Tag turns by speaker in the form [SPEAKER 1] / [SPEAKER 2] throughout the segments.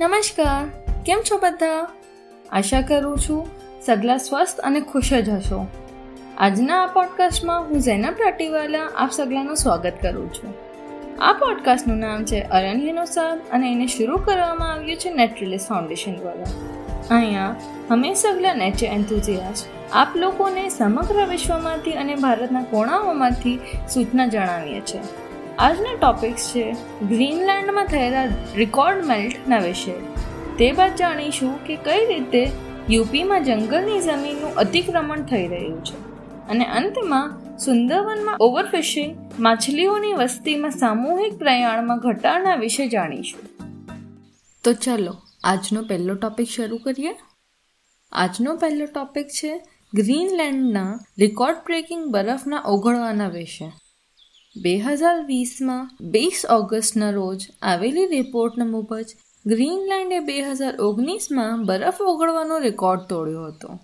[SPEAKER 1] નમસ્કાર. કેમ છો બધા? આશા કરું છું સગલા સ્વસ્થ અને ખુશ જ હશો. આજના આ પોડકાસ્ટમાં હું ઝૈનબ રાટીવાલા આપ સગલાનું સ્વાગત કરું છું. આ પોડકાસ્ટનું નામ છે અરણ્યનો સાદ અને એને શરૂ કરવામાં આવ્યું છે નેટરીલિસ ફાઉન્ડેશન દ્વારા. અહીંયા અમે સગલા નેચર એન્થુઝિયાસ્ટ, આપ લોકોને સમગ્ર વિશ્વમાંથી અને ભારતના કોણાઓમાંથી સૂચના જણાવીએ છીએ. આજના ટોપિક્સ છે ગ્રીનલેન્ડમાં થયેલા રેકોર્ડ મેલ્ટના વિશે. તે બાદ જાણીશું કે કઈ રીતે યુપીમાં જંગલની જમીનનું અતિક્રમણ થઈ રહ્યું છે. અને અંતમાં સુંદરવનમાં ઓવરફિશિંગ માછલીઓની વસ્તીમાં સામૂહિક પ્રયાણમાં ઘટાડના વિશે જાણીશું. તો ચાલો, આજનો પહેલો ટોપિક શરૂ કરીએ. આજનો પહેલો ટોપિક છે ગ્રીનલેન્ડના રેકોર્ડ બ્રેકિંગ બરફના ઓગળવાના વિશે. બે હજાર વીસમાં બીસ ઓગસ્ટના રોજ આવેલી રિપોર્ટના મુજબ ગ્રીનલેન્ડે બે હજાર ઓગણીસમાં બરફ ઓગળવાનો રેકોર્ડ તોડ્યો હતો.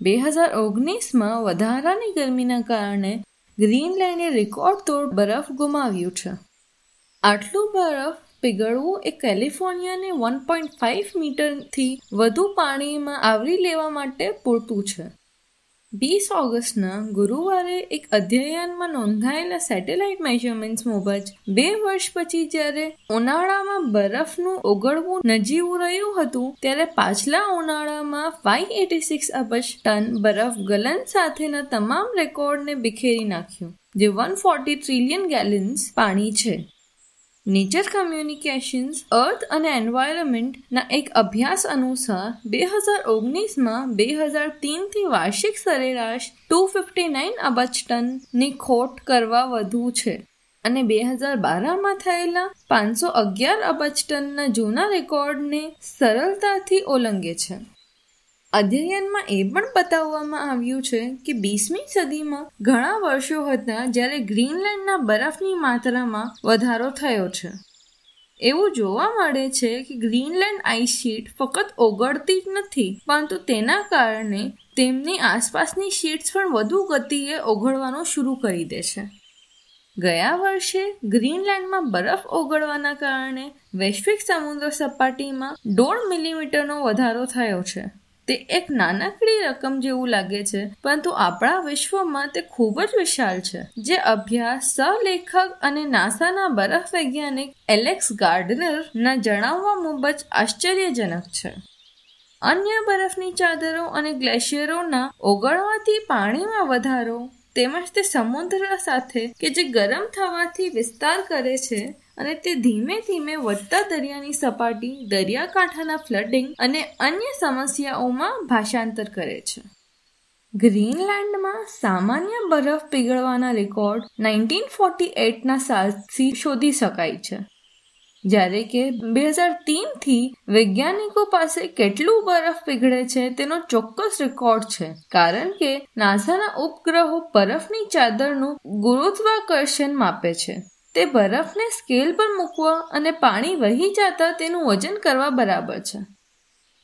[SPEAKER 1] બે હજાર ઓગણીસમાં વધારાની ગરમીના કારણે ગ્રીનલેન્ડે રેકોર્ડ તોડ બરફ ગુમાવ્યું છે. આટલું બરફ પીગળવું એ કેલિફોર્નિયાને વન પોઈન્ટ ફાઇવ મીટરથી વધુ પાણીમાં આવરી લેવા માટે પૂરતું છે. વીસ ઓગસ્ટના ગુરુવારે એક અધ્યયનમાં નોંધાયેલા સેટેલાઇટ મેઝરમેન્ટ્સ મુજબ બે વર્ષ પછી જ્યારે ઉનાળામાં બરફનું ઓગળવું નજીવું રહ્યું હતું ત્યારે પાછલા ઉનાળામાં ફાઈવ એટી સિક્સ અબજ ટન બરફ ગલન સાથેના તમામ રેકોર્ડને બિખેરી નાખ્યું જે વન ફોર્ટી ટ્રિલિયન ગેલન્સ પાણી છે નેચર કમ્યુનિકેશન્સ અર્થ અને એન્વાયરમેન્ટના એક અભ્યાસ અનુસાર બે હજાર ઓગણીસમાં બે હજાર તીનથી વાર્ષિક સરેરાશ ટુ ફિફ્ટી નાઇન અબજ ટનની ખોટ કરવા વધુ છે. અને બે હજાર બારમાં થયેલા પાંચસો અગિયાર અબજ ટનના જૂના રેકોર્ડને સરળતાથી ઓલંગે છે. અધ્યયનમાં એ પણ બતાવવામાં આવ્યું છે કે બીસમી સદીમાં ઘણા વર્ષો હતા જ્યારે ગ્રીનલેન્ડના બરફની માત્રામાં વધારો થયો છે. એવું જોવા મળે છે કે ગ્રીનલેન્ડ આઈસ શીટ ફક્ત ઓગળતી જ નથી, પરંતુ તેના કારણે તેમની આસપાસની શીટ્સ પણ વધુ ગતિએ ઓગળવાનું શરૂ કરી દે છે. ગયા વર્ષે ગ્રીનલેન્ડમાં બરફ ઓગળવાના કારણે વૈશ્વિક સમુદ્ર સપાટીમાં દોઢ મિલીમીટરનો વધારો થયો છે. તે એક નાનકડી રકમ જેવું લાગે છે, પરંતુ આપણા વિશ્વમાં તે ખૂબ જ વિશાળ છે, જે અભ્યાસ, સલેખક અને નાસાના બરફ વૈજ્ઞાનિક એલેક્સ ગાર્ડનરના જણાવવા મુજબ આશ્ચર્યજનક છે. અન્ય બરફની ચાદરો અને ગ્લેશિયરોના ઓગળવાથી પાણીમાં વધારો તેમજ તે સમુદ્ર સાથે કે જે ગરમ થવાથી વિસ્તાર કરે છે અને તે ધીમે ધીમે વધતા દરિયાની સપાટી, દરિયાકાંઠાના ફ્લડિંગ અને અન્ય સમસ્યાઓમાં ભાષાંતર કરે છે. ગ્રીનલેન્ડમાં સામાન્ય બરફ પીગળવાના રેકોર્ડ નાઇન્ટીન ફોર્ટી એટના સાલથી શોધી શકાય છે. જ્યારે કે બે હજાર તીનથી વૈજ્ઞાનિકો પાસે કેટલું બરફ પીગળે છે તેનો ચોક્કસ રેકોર્ડ છે. કારણ કે નાસાના ઉપગ્રહો બરફની ચાદરનું ગુરુત્વાકર્ષણ માપે છે. તે બરફને સ્કેલ પર મૂકવા અને પાણી વહી જતા તેનું વજન કરવા બરાબર છે.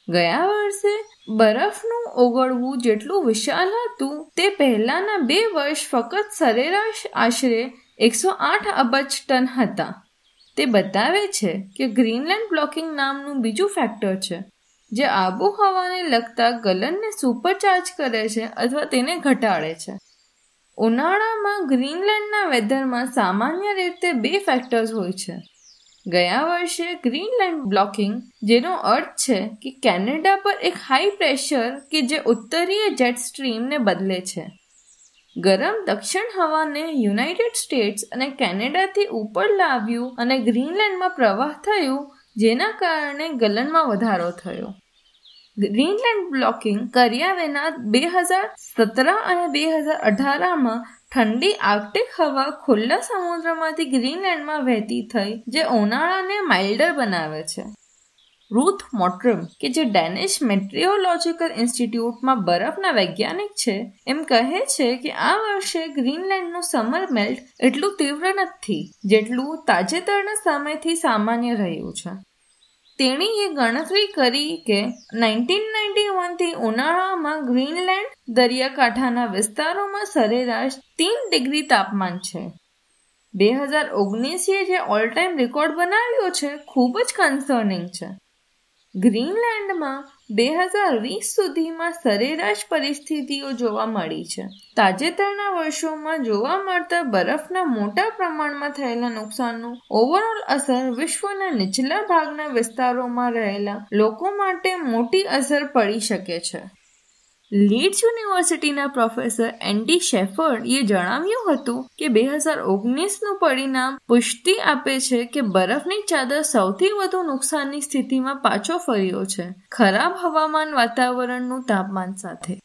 [SPEAKER 1] ગયા વર્ષે બરફનું ઓગળવું જેટલું વિશાલ હતું, તે પહેલાના બે વર્ષ ફક્ત સરેરાશ આશરે એકસો આઠ અબજ ટન હતા. તે બતાવે છે કે ગ્રીનલેન્ડ બ્લોકિંગ નામનું બીજું ફેક્ટર છે, જે આબોહવાને લગતા ગલનને સુપરચાર્જ કરે છે અથવા તેને ઘટાડે છે. ઉનાળામાં ગ્રીનલેન્ડના વેધરમાં સામાન્ય રીતે બે ફેક્ટર્સ હોય છે. ગયા વર્ષે ગ્રીનલેન્ડ બ્લોકિંગ, જેનો અર્થ છે કે કેનેડા પર એક હાઈ પ્રેશર કે જે ઉત્તરીય જેટ સ્ટ્રીમને બદલે છે. ગરમ દક્ષિણ હવાને યુનાઇટેડ સ્ટેટ્સ અને કેનેડાથી ઉપર લાવ્યું અને ગ્રીનલેન્ડમાં પ્રવાહ થયું, જેના કારણે ગલનમાં વધારો થયો. ગ્રીનલેન્ડ બ્લોકિંગ કર્યા વિના બે હજાર સત્તર અને બે હજાર અઢારમાં ઠંડી આર્કટિક હવા ખુલ્લા સમુદ્રમાંથી ગ્રીનલેન્ડમાં વહેતી થઈ, જે ઉનાળાને માઇલ્ડર બનાવે છે. રૂથ મોટ્રમ કે જે ડેનિશ મેટ્રિયોલોજીકલ ઇન્સ્ટિટ્યૂટમાં બરફના વૈજ્ઞાનિક છે, એમ કહે છે કે આ વર્ષે ગ્રીનલેન્ડનું સમર મેલ્ટ એટલું તીવ્ર નથી, જેટલું તાજેતરના સમયથી સામાન્ય રહ્યું છે. તેણીએ ગણતરી કરી કે નાઇન્ટીન નાઇન્ટી વનથી ઉનાળામાં ગ્રીનલેન્ડ દરિયાકાંઠાના વિસ્તારોમાં સરેરાશ તીન ડિગ્રી તાપમાન છે. બે હજાર ઓગણીસીએ જે ઓલ ટાઈમ રેકોર્ડ બનાવ્યો છે, ખૂબ જ કન્સર્નિંગ છે. ગ્રીનલેન્ડમાં બે હજાર વીસ સુધીમાં સરેરાશ પરિસ્થિતિઓ જોવા મળી છે. તાજેતરના વર્ષોમાં જોવા મળતા બરફના મોટા પ્રમાણમાં થયેલા નુકસાનનું ઓવરઓલ અસર વિશ્વના નીચલા ભાગના વિસ્તારોમાં રહેલા લોકો માટે મોટી અસર પડી શકે છે. લીડ્સ યુનિવર્સિટીના પ્રોફેસર એન્ડી શેફર્ડ એ જણાવ્યું હતું કે બે હજાર ઓગણીસનું પરિણામ પુષ્ટિ આપે છે કે બરફની ચાદર સૌથી વધુ નુકસાનની સ્થિતિમાં પાછો ફર્યો છે, ખરાબ હવામાન વાતાવરણનું તાપમાન સાથે.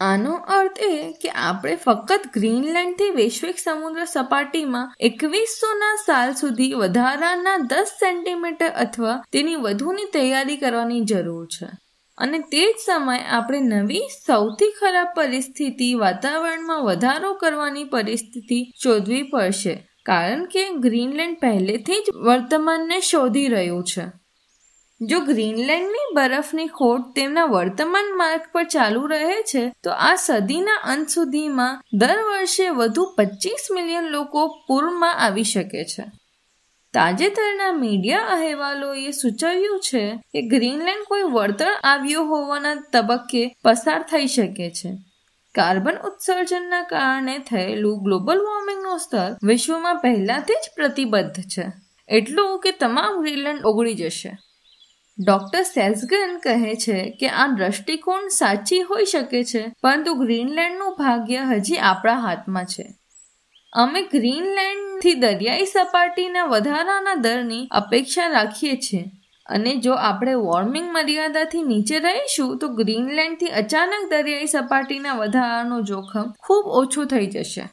[SPEAKER 1] આનો અર્થ એ કે આપણે ફક્ત ગ્રીનલેન્ડથી વૈશ્વિક સમુદ્ર સપાટીમાં એકવીસોના સાલ સુધી વધારાના દસ સેન્ટીમીટર અથવા તેની વધુની તૈયારી કરવાની જરૂર છે. અને તે જ સમયે આપણે નવી, સૌથી ખરાબ પરિસ્થિતિ વાતાવરણમાં વધારો કરવાની પરિસ્થિતિ શોધવી પડશે. કારણ કે ગ્રીનલેન્ડ પહેલેથી જ વર્તમાનને શોધી રહ્યું છે. જો ગ્રીનલેન્ડની બરફની ખોટ તેમના વર્તમાન માર્ગ પર ચાલુ રહે છે, તો આ સદીના અંત સુધીમાં દર વર્ષે વધુ પચીસ મિલિયન લોકો પૂરમાં આવી શકે છે. તાજેતરના મીડિયા અહેવાલોએ સૂચવ્યું છે કે ગ્રીનલેન્ડ કોઈ વળતર આવ્યો હોવાના તબક્કે પસાર થઈ શકે છે. કાર્બન ઉત્સર્જનના કારણે થયેલું ગ્લોબલ વોર્મિંગનું સ્તર વિશ્વમાં પહેલાથી જ પ્રતિબદ્ધ છે. એટલું કે તમામ ગ્રીનલેન્ડ ઓગળી જશે. ડોક્ટર સેલ્સગન કહે છે કે આ દ્રષ્ટિકોણ સાચી હોઈ શકે છે, પરંતુ ગ્રીનલેન્ડનું ભાગ્ય હજી આપણા હાથમાં છે. અમે ગ્રીનલેન્ડથી દરિયાઈ સપાટીના વધારાના દરની અપેક્ષા રાખીએ છીએ. અને જો આપણે વોર્મિંગ મર્યાદાથી નીચે રહીશું, તો ગ્રીનલેન્ડથી અચાનક દરિયાઈ સપાટીના વધારાનું જોખમ ખૂબ ઓછું થઈ જશે.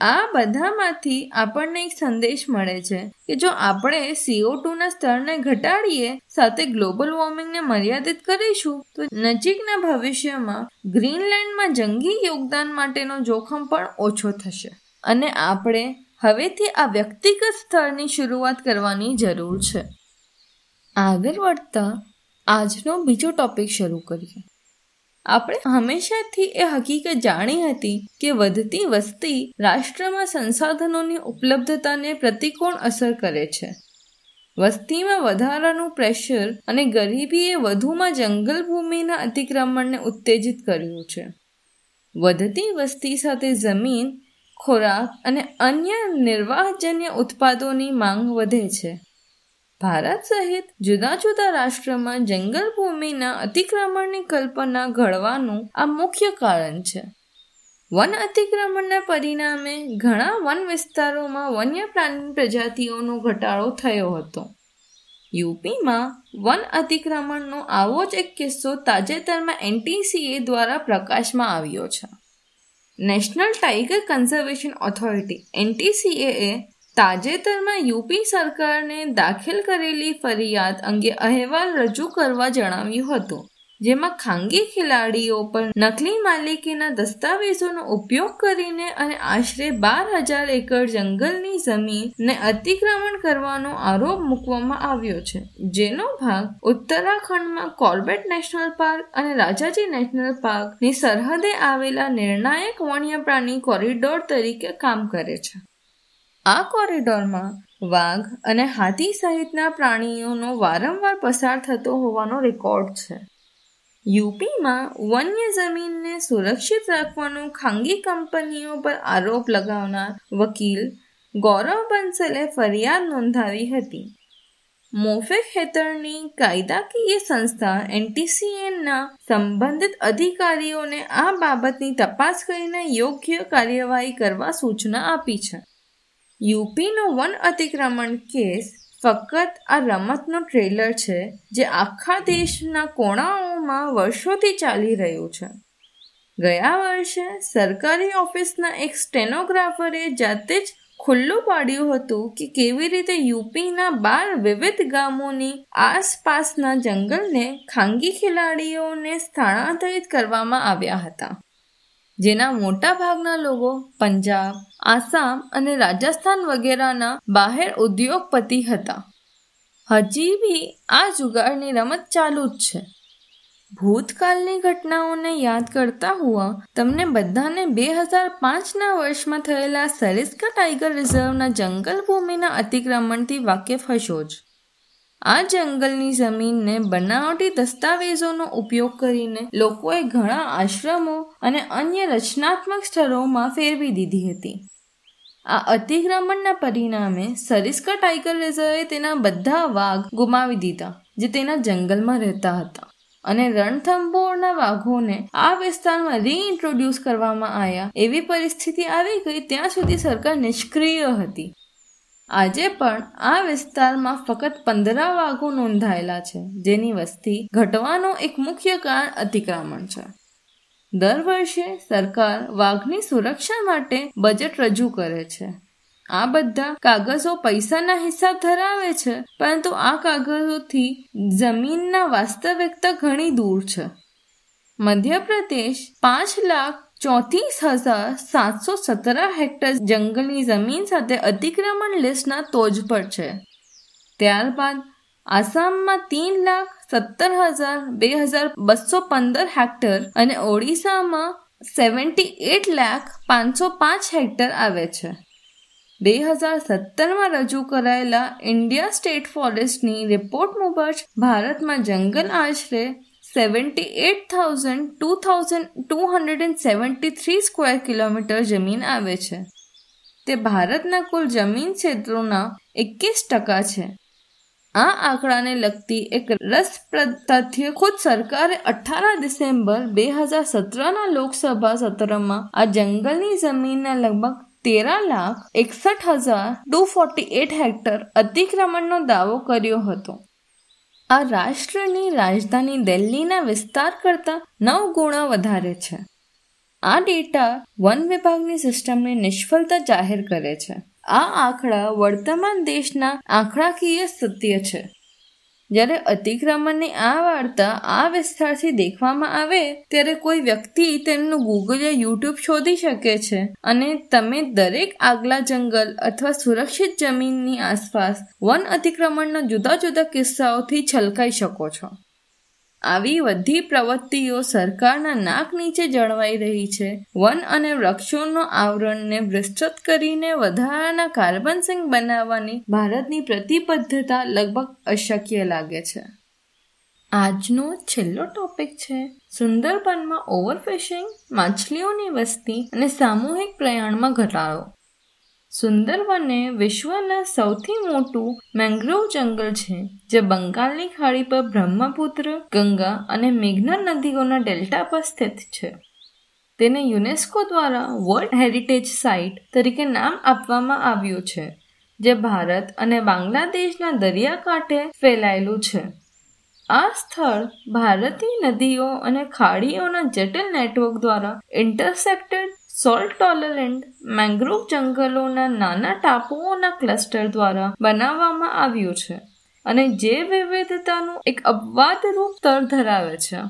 [SPEAKER 1] આ બધામાંથી આપણને એક સંદેશ મળે છે કે જો આપણે સીઓ ટુના સ્તરને ઘટાડીએ, સાથે ગ્લોબલ વોર્મિંગને મર્યાદિત કરીશું, તો નજીકના ભવિષ્યમાં ગ્રીનલેન્ડમાં જંગી યોગદાન માટેનો જોખમ પણ ઓછો થશે. અને આપણે હવેથી આ વ્યક્તિગત સ્થળની શરૂઆત કરવાની જરૂર છે. આગળ વધતા આજનો બીજો ટોપિક શરૂ કરીએ. આપણે હંમેશાથી એ હકીકત જાણી હતી કે વધતી વસ્તી રાષ્ટ્રમાં સંસાધનોની ઉપલબ્ધતાને પ્રતિકોણ અસર કરે છે. વસ્તીમાં વધારાનું પ્રેશર અને ગરીબીએ વધુમાં જંગલ ભૂમિના અતિક્રમણને ઉત્તેજિત કર્યું છે. વધતી વસ્તી સાથે જમીન ખોરાક અને અન્ય નિર્વાહજન્ય ઉત્પાદોની માંગ વધે છે. ભારત સહિત જુદા જુદા રાષ્ટ્રમાં જંગલ ભૂમિના અતિક્રમણની કલ્પના ઘડવાનું આ મુખ્ય કારણ છે. વન અતિક્રમણના પરિણામે ઘણા વન વિસ્તારોમાં વન્ય પ્રાણી પ્રજાતિઓનો ઘટાડો થયો હતો. યુપીમાં વન અતિક્રમણનો આવો જ એક કિસ્સો તાજેતરમાં એનટીસીએ દ્વારા પ્રકાશમાં આવ્યો છે. નેશનલ ટાઈગર કન્ઝર્વેશન ઓથોરિટી, એનટીસીએએ, તાજેતરમાં યુપી સરકારને દાખલ કરેલી ફરિયાદ અંગે અહેવાલ રજૂ કરવા જણાવ્યું હતું. જેમાં ખાનગી ખેલાડીઓ પર નકલી માલિકીના દસ્તાવેજોનો ઉપયોગ કરીને અને આશરે બાર હજાર એકર જંગલની જમીનને અતિક્રમણ કરવાનો આરોપ મૂકવામાં આવ્યો છે. જેનો ભાગ ઉત્તરાખંડમાં કોર્બેટ નેશનલ પાર્ક અને રાજાજી નેશનલ પાર્કની સરહદે આવેલા નિર્ણાયક વન્ય પ્રાણી કોરિડોર તરીકે કામ કરે છે. આ કોરિડોરમાં વાઘ અને હાથી સહિતના પ્રાણીઓનો વારંવાર પસાર થતો હોવાનો રેકોર્ડ છે. યુપીમાં વન્ય જમીનને સુરક્ષિત રાખવાનો ખાનગી કંપનીઓ પર આરોપ લગાવનાર વકીલ ગૌરવ બંસલે ફરિયાદ નોંધાવી હતી. મોફેક હેઠળની કાયદાકીય સંસ્થા એનટીસીએનના સંબંધિત અધિકારીઓને આ બાબતની તપાસ કરીને યોગ્ય કાર્યવાહી કરવા સૂચના આપી છે. યુપીનો વન અતિક્રમણ કેસ ફક્ત આ રમતનો ટ્રેલર છે, જે આખા દેશના કોણાઓમાં વર્ષોથી ચાલી રહ્યું છે. ગયા વર્ષે સરકારી ઓફિસના એક સ્ટેનોગ્રાફરે જાતે જ ખુલ્લું પાડ્યું હતું કે કેવી રીતે યુપીના બાર વિવિધ ગામોની આસપાસના જંગલને ખાનગી ખેલાડીઓને સ્થાનાંતરિત કરવામાં આવ્યા હતા. જેના મોટાભાગના લોકો પંજાબ આસામ અને રાજસ્થાન વગેરેના બહાર ઉદ્યોગપતિ હતા. હજી બી આ જુગાડની રમત ચાલુ જ છે. ભૂતકાળની ઘટનાઓને યાદ કરતા હોવા તમને બધાને બે હજાર પાંચના વર્ષમાં થયેલા સરિસ્કા ટાઈગર રિઝર્વના જંગલ ભૂમિના અતિક્રમણથી વાકેફ હશો જ. આ જંગલની જમીનને બનાવટી દસ્તાવેજોનો ઉપયોગ કરીને લોકોએ ઘણા આશ્રમો અને અન્ય રચનાત્મક સ્થળોમાં ફેરવી દીધી હતી. આ અતિક્રમણના પરિણામે સરિસ્કા ટાઈગર રિઝર્વે તેના બધા વાઘ ગુમાવી દીધા, જે તેના જંગલમાં રહેતા હતા. અને રણથંભોરના વાઘોને આ વિસ્તારમાં રીઇન્ટ્રોડ્યુસ કરવામાં આવ્યા એવી પરિસ્થિતિ આવી ગઈ ત્યાં સુધી સરકાર નિષ્ક્રિય હતી. આજે પણ આ વિસ્તારમાં ફક્ત પંદર વાઘો નોંધાયેલા છે, જેની વસ્તી ઘટવાનો એક મુખ્ય કારણ અતિક્રમણ છે. દર વર્ષે સરકાર વાઘની સુરક્ષા માટે બજેટ રજૂ કરે છે. આ બધા કાગળો પૈસાના હિસાબ ધરાવે છે, પરંતુ આ કાગળોથી જમીનના વાસ્તવિકતા ઘણી દૂર છે. મધ્યપ્રદેશ પાંચ લાખ ચોત્રીસ હજાર સાતસો સત્તર હેક્ટર જંગલની જમીન સાથે અતિક્રમણ લિસ્ટના ટોચ પર છે. ત્યારબાદ આસામમાં તીન લાખ સત્તર હજાર બે હજાર બસો પંદર હેક્ટર અને ઓડિશામાં સેવન્ટી એટ લાખ પાંચસો પાંચ હેક્ટર આવે છે. બે હજાર સત્તરમાં રજૂ કરાયેલા ઇન્ડિયા સ્ટેટ ફોરેસ્ટની રિપોર્ટ મુજબ ભારતમાં જંગલ આશરે seventy eight thousand two thousand two hundred and seventy three square kilometre જમીન આવે છે. તે ભારતના કુલ જમીન ક્ષેત્રોના એકવીસ ટકા છે. આ આંકડાને લગતી એક રસપ્રદ તથ્ય, ખુદ સરકારે અઠાર ડિસેમ્બર બે હજાર સત્રના લોકસભા સત્રમાં આ જંગલની જમીનના લગભગ તેરા લાખ એકસઠ હજાર ટુ ફોર્ટી એટ હેક્ટર અતિક્રમણનો દાવો કર્યો હતો. આ રાષ્ટ્રની રાજધાની દિલ્હીના વિસ્તાર કરતાં નવ ગુણા વધારે છે. આ ડેટા વન વિભાગની સિસ્ટમની નિષ્ફળતા જાહેર કરે છે. આ આંકડા વર્તમાન દેશના આંકડાકીય સત્ય છે. જ્યારે અતિક્રમણની આ વાર્તા આ વિસ્તારથી દેખવામાં આવે, ત્યારે કોઈ વ્યક્તિ તેમનું ગૂગલ યા યુટ્યુબ શોધી શકે છે અને તમે દરેક આગલા જંગલ અથવા સુરક્ષિત જમીનની આસપાસ વન અતિક્રમણના જુદા જુદા કિસ્સાઓથી છલકાઈ શકો છો. આવી બધી પ્રવૃત્તિઓ સરકારના નાક નીચે જળવાઈ રહી છે. વન અને વૃક્ષોનો આવરણને વિસ્તૃત કરીને વધારાના કાર્બન સિંક બનાવવાની ભારતની પ્રતિબદ્ધતા લગભગ અશક્ય લાગે છે. આજનો છેલ્લો ટોપિક છે સુંદરબનમાં ઓવરફિશિંગ, માછલીઓની વસ્તી અને સામૂહિક પ્રયાણમાં ઘટાડો. સુંદરવને વિશ્વના સૌથી મોટું મેંગ્રોવ જંગલ છે, જે બંગાળની ખાડી પર બ્રહ્મપુત્ર, ગંગા અને મેઘના નદીઓના ડેલ્ટા પર સ્થિત છે. તેને યુનેસ્કો દ્વારા વર્લ્ડ હેરિટેજ સાઇટ તરીકે નામ આપવામાં આવ્યું છે, જે ભારત અને બાંગ્લાદેશના દરિયાકાંઠે ફેલાયેલું છે. આ સ્થળ ભારતીય નદીઓ અને ખાડીઓના જટિલ નેટવર્ક દ્વારા ઇન્ટરસેક્ટેડ સોલ્ટ ટોલરન્ટ મેંગ્રોવ જંગલોના નાના ટાપુઓના ક્લસ્ટર દ્વારા બનાવવામાં આવ્યું છે અને જે વિવિધતાનું એક અપવાદરૂપ સ્તર ધરાવે છે.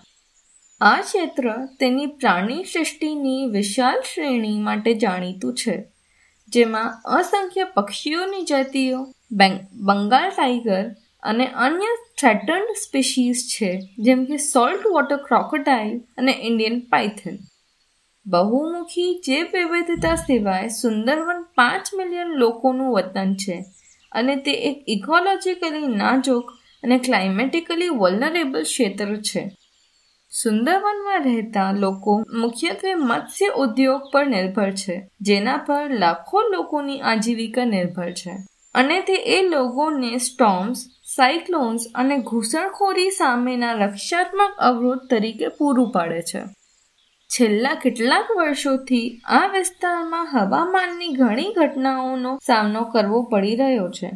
[SPEAKER 1] આ ક્ષેત્ર તેની પ્રાણી સૃષ્ટિની વિશાળ શ્રેણી માટે જાણીતું છે, જેમાં અસંખ્ય પક્ષીઓની જાતિઓ બંગાળ ટાઈગર અને અન્ય થ્રેટન્ડ સ્પીશીઝ છે, જેમ કે સોલ્ટ વોટર ક્રોકોડાઇલ અને ઇન્ડિયન પાઇથન બહુમુખી જૈવ વિવિધતા સિવાય સુંદરવન પાંચ મિલિયન લોકોનું વતન છે અને તે એક ઇકોલોજીકલી નાજુક અને ક્લાઇમેટિકલી વલ્નરેબલ ક્ષેત્ર છે. સુંદરવનમાં રહેતા લોકો મુખ્યત્વે મત્સ્ય ઉદ્યોગ પર નિર્ભર છે, જેના પર લાખો લોકોની આજીવિકા નિર્ભર છે. અને તે એ લોકોને સ્ટોમ્સ સાયક્લોન્સ અને ઘૂસણખોરી સામેના રક્ષાત્મક અવરોધ તરીકે પૂરું પાડે છે. છેલ્લા કેટલાક વર્ષોથી આ વિસ્તારમાં હવામાનની ઘણી ઘટનાઓનો સામનો કરવો પડી રહ્યો છે.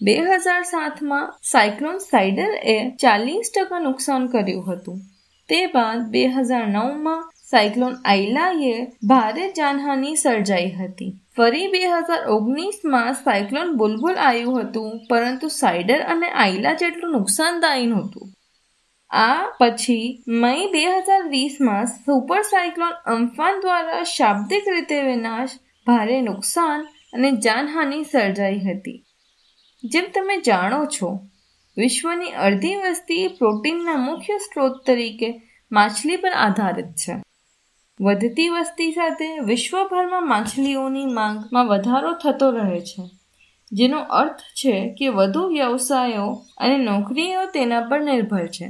[SPEAKER 1] બે હજાર સાતમાં સાયક્લોન સાઇડર એ ચાલીસ ટકા નુકસાન કર્યું હતું. તે બાદ બે હજાર નવમાં સાયક્લોન આઈલાએ ભારે જાનહાનિ સર્જાઈ હતી. ફરી બે હજાર ઓગણીસમાં સાયક્લોન બુલબુલ આવ્યું હતું, પરંતુ સાઇડર અને આઈલા જેટલું નુકસાનદાયી નહોતું. આ પછી મઈ બે હજાર વીસમાં સુપર સાયક્લોન અમ્ફાન દ્વારા શાબ્દિક રીતે વિનાશ, ભારે નુકસાન અને જાનહાનિ સર્જાઈ હતી. જેમ તમે જાણો છો, વિશ્વની અડધી વસ્તી પ્રોટીનના મુખ્ય સ્ત્રોત તરીકે માછલી પર આધારિત છે. વધતી વસ્તી સાથે વિશ્વભરમાં માછલીઓની માંગમાં વધારો થતો રહે છે, જેનો અર્થ છે કે વધુ વ્યવસાયો અને નોકરીઓ તેના પર નિર્ભર છે.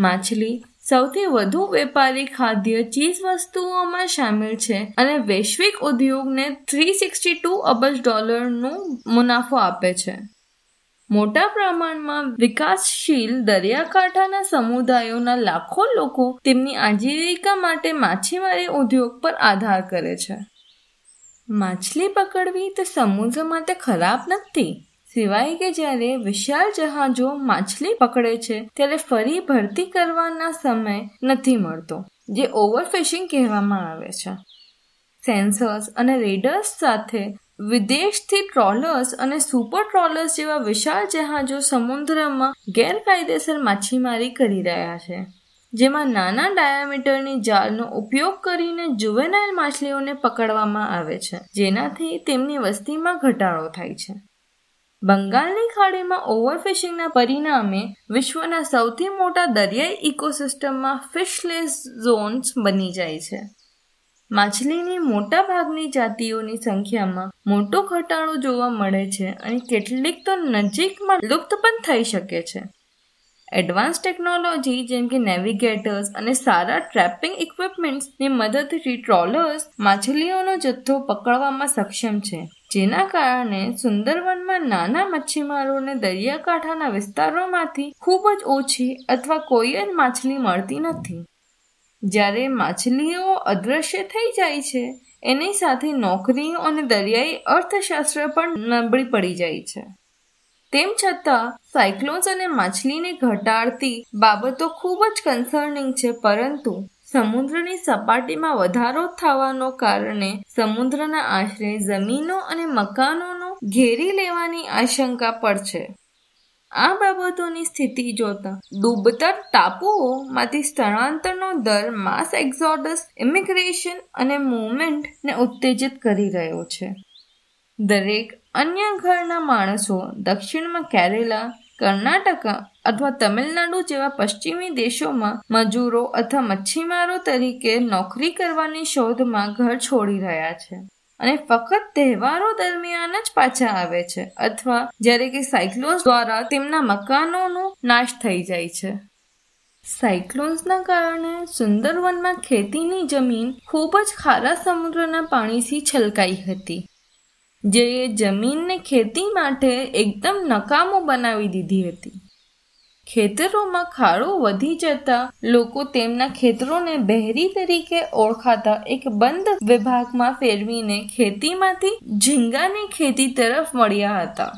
[SPEAKER 1] માછલી સૌથી વધુ વેપારી ખાદ્ય ચીજ વસ્તુઓમાં સામેલ છે અને વૈશ્વિક ઉદ્યોગને થ્રી સિક્સટી ટુ અબજ ડોલરનું મુનાફો આપે છે. મોટા પ્રમાણમાં વિકાસશીલ દરિયાકાંઠાના સમુદાયોના લાખો લોકો તેમની આજીવિકા માટે માછીમારી ઉદ્યોગ પર આધાર કરે છે. માછલી પકડવી તે સમુદ્ર માટે ખરાબ નથી. સિવાય કે જ્યારે વિશાળ જહાજો માછલી પકડે છે, ત્યારે ફરી ભરતી કરવાના સમય નથી મળતો, જે ઓવરફિશિંગ કહેવામાં આવે છે. સેન્સર્સ અને રેડર્સ સાથે વિદેશથી ટ્રોલર્સ અને સુપર ટ્રોલર્સ જેવા વિશાળ જહાજો સમુદ્રમાં ગેરકાયદેસર માછીમારી કરી રહ્યા છે, જેમાં નાના ડાયામીટરની જાળનો ઉપયોગ કરીને જુવેનાઇલ માછલીઓને પકડવામાં આવે છે, જેનાથી તેમની વસ્તીમાં ઘટાડો થાય છે. બંગાળની ખાડીમાં ઓવરફિશિંગના પરિણામે વિશ્વના સૌથી મોટા દરિયાઈ ઇકોસિસ્ટમમાં ફિશલેસ ઝોન્સ બની જાય છે. માછલીની મોટા ભાગની જાતિઓની સંખ્યામાં મોટો ઘટાડો જોવા મળે છે અને કેટલીક તો નજીકમાં લુપ્ત પણ થઈ શકે છે. એડવાન્સ ટેકનોલોજી જેમ કે નેવિગેટર્સ અને સારા ટ્રેપિંગ ઇક્વિપમેન્ટ્સની મદદથી ટ્રોલર્સ માછલીઓનો જથ્થો પકડવામાં સક્ષમ છે. જેના કારણે સુંદરવનમાં નાના મચ્છીમારોને દરિયાકાંઠાના વિસ્તારોમાંથી ખૂબ જ ઓછી અથવા કોઈ જ માછલી મળતી નથી. જ્યારે માછલીઓ અદૃશ્ય થઈ જાય છે, એની સાથે નોકરીઓ અને દરિયાઈ અર્થશાસ્ત્ર પણ નબળી પડી જાય છે. તેમ છતાં, સાયક્લોન્સ અને માછલીને ઘટાડતી બાબતો ખૂબ જ કન્સર્નિંગ છે, પરંતુ સમુદ્રની સપાટીમાં વધારો થવાનો કારણે સમુદ્રના આશરે જમીનો અને મકાનોનો ઘેરી લેવાની આશંકા પણ છે. આ બાબતોની સ્થિતિ જોતા, ડૂબતા ટાપુઓમાંથી સ્થળાંતરનો દર માસ એક્ઝોડસ ઇમિગ્રેશન અને મુવમેન્ટને ઉત્તેજિત કરી રહ્યો છે. દરેક અન્ય ઘરના માણસો દક્ષિણમાં કેરેલા, કર્ણાટક અથવા તમિલનાડુ જેવા પશ્ચિમી દેશોમાં મજૂરો અથવા મચ્છીમારો તરીકે નોકરી કરવાની શોધમાં ઘર છોડી રહ્યા છે. અને ફક્ત તહેવારો દરમિયાન જ પાછા આવે છે અથવા જ્યારે કે સાયક્લોન્સ દ્વારા તેમના મકાનોનો નાશ થઈ જાય છે. સાયક્લોન્સના કારણે સુંદરવનમાં ખેતીની જમીન ખૂબ જ ખારા સમુદ્રના પાણીથી છલકાઈ હતી. જે જમીનને ખેતી માટે એકદમ નકામો બનાવી દીધી હતી. ખેતરોમાં ખાડો વધી જતા લોકો તેમના ખેતરોને બહેરી તરીકે ઓળખાતા એક બંધ વિભાગમાં ફેરવીને ખેતીમાંથી ઝીંગાની ખેતી તરફ મળ્યા હતા.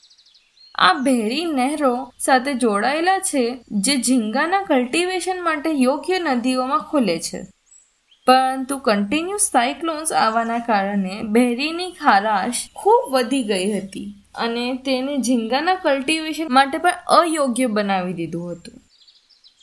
[SPEAKER 1] આ બહેરી નહેરો સાથે જોડાયેલા છે, જે ઝીંગાના કલ્ટિવેશન માટે યોગ્ય નદીઓમાં ખુલે છે. પરંતુ કન્ટિન્યુઅસ સાયક્લોન્સ આવવાના કારણે બહેરીની ખારાશ ખૂબ વધી ગઈ હતી અને તેને ઝીંગાના કલ્ટિવેશન માટે પણ અયોગ્ય બનાવી દીધું હતું.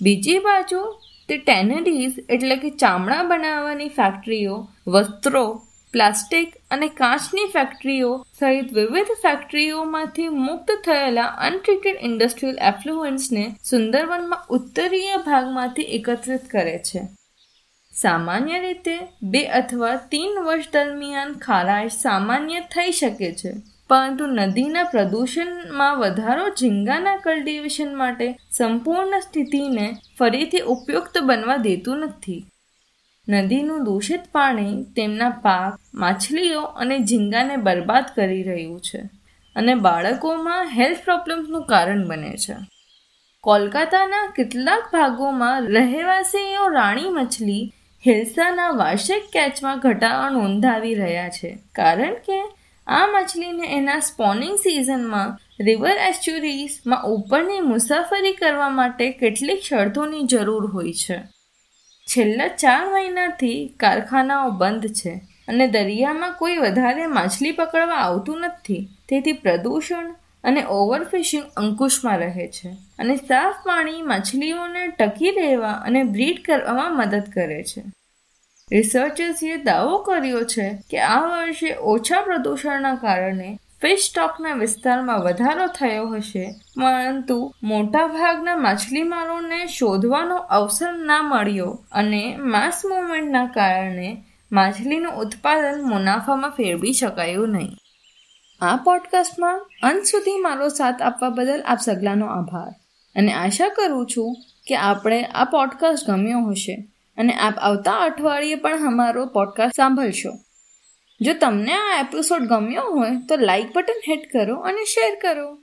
[SPEAKER 1] બીજી બાજુ, તે ટેનરીઝ એટલે કે ચામડા બનાવવાની ફેક્ટરીઓ, વસ્ત્રો, પ્લાસ્ટિક અને કાચની ફેક્ટરીઓ સહિત વિવિધ ફેક્ટરીઓમાંથી મુક્ત થયેલા અનટ્રીટેડ ઇન્ડસ્ટ્રીયલ એફ્લુઅન્સને સુંદરવનમાં ઉત્તરીય ભાગમાંથી એકત્રિત કરે છે. સામાન્ય રીતે બે અથવા ત્રણ વર્ષ દરમિયાન ખારાશ સામાન્ય થઈ શકે છે. પરંતુ નદીના પ્રદૂષણમાં વધારો ઝીંગાના કલ્ટિવેશન માટે સંપૂર્ણ સ્થિતિને ફરીથી ઉપયુક્ત બનવા દેતું નથી. નદીનું દૂષિત પાણી તેમના પાક, માછલીઓ અને ઝીંગાને બરબાદ કરી રહ્યું છે અને બાળકોમાં હેલ્થ પ્રોબ્લેમ્સનું કારણ બને છે. કોલકાતાના કેટલાક ભાગોમાં રહેવાસીઓ રાણી મછલી હિલ્સાના વાર્ષિક કેચમાં ઘટાડો નોંધાવી રહ્યા છે. કારણ કે આ માછલીને એના સ્પોનિંગ સિઝનમાં રિવર એસ્ચ્યુરીઝમાં ઉપરની મુસાફરી કરવા માટે કેટલીક શરતોની જરૂર હોય છે. છેલ્લા ચાર મહિનાથી કારખાનાઓ બંધ છે અને દરિયામાં કોઈ વધારે માછલી પકડવા આવતું નથી. તેથી પ્રદૂષણ અને ઓવરફિશિંગ અંકુશમાં રહે છે. અને સાફ પાણી માછલીઓને ટકી રહેવા અને બ્રીડ કરવામાં મદદ કરે છે. રિસર્ચર્સે દાવો કર્યો છે કે આ વર્ષે ઓછા પ્રદૂષણના કારણે ફિશ સ્ટોકના વિસ્તારમાં વધારો થયો હશે, પરંતુ મોટાભાગના માછલીમારોને શોધવાનો અવસર ના મળ્યો અને માસ મુવમેન્ટના કારણે માછલીનું ઉત્પાદન મુનાફામાં ફેરવી શકાયું નહીં. આ પોડકાસ્ટમાં અંત સુધી મારો સાથ આપવા બદલ આપ સગલાનો આભાર. અને આશા કરું છું કે આપણે આ પોડકાસ્ટ ગમ્યો હશે અને આપ આવતા અઠવાડિયે પણ અમારો પોડકાસ્ટ સાંભળશો. જો તમને આ એપિસોડ ગમ્યો હોય તો લાઇક બટન હિટ કરો અને શેર કરો.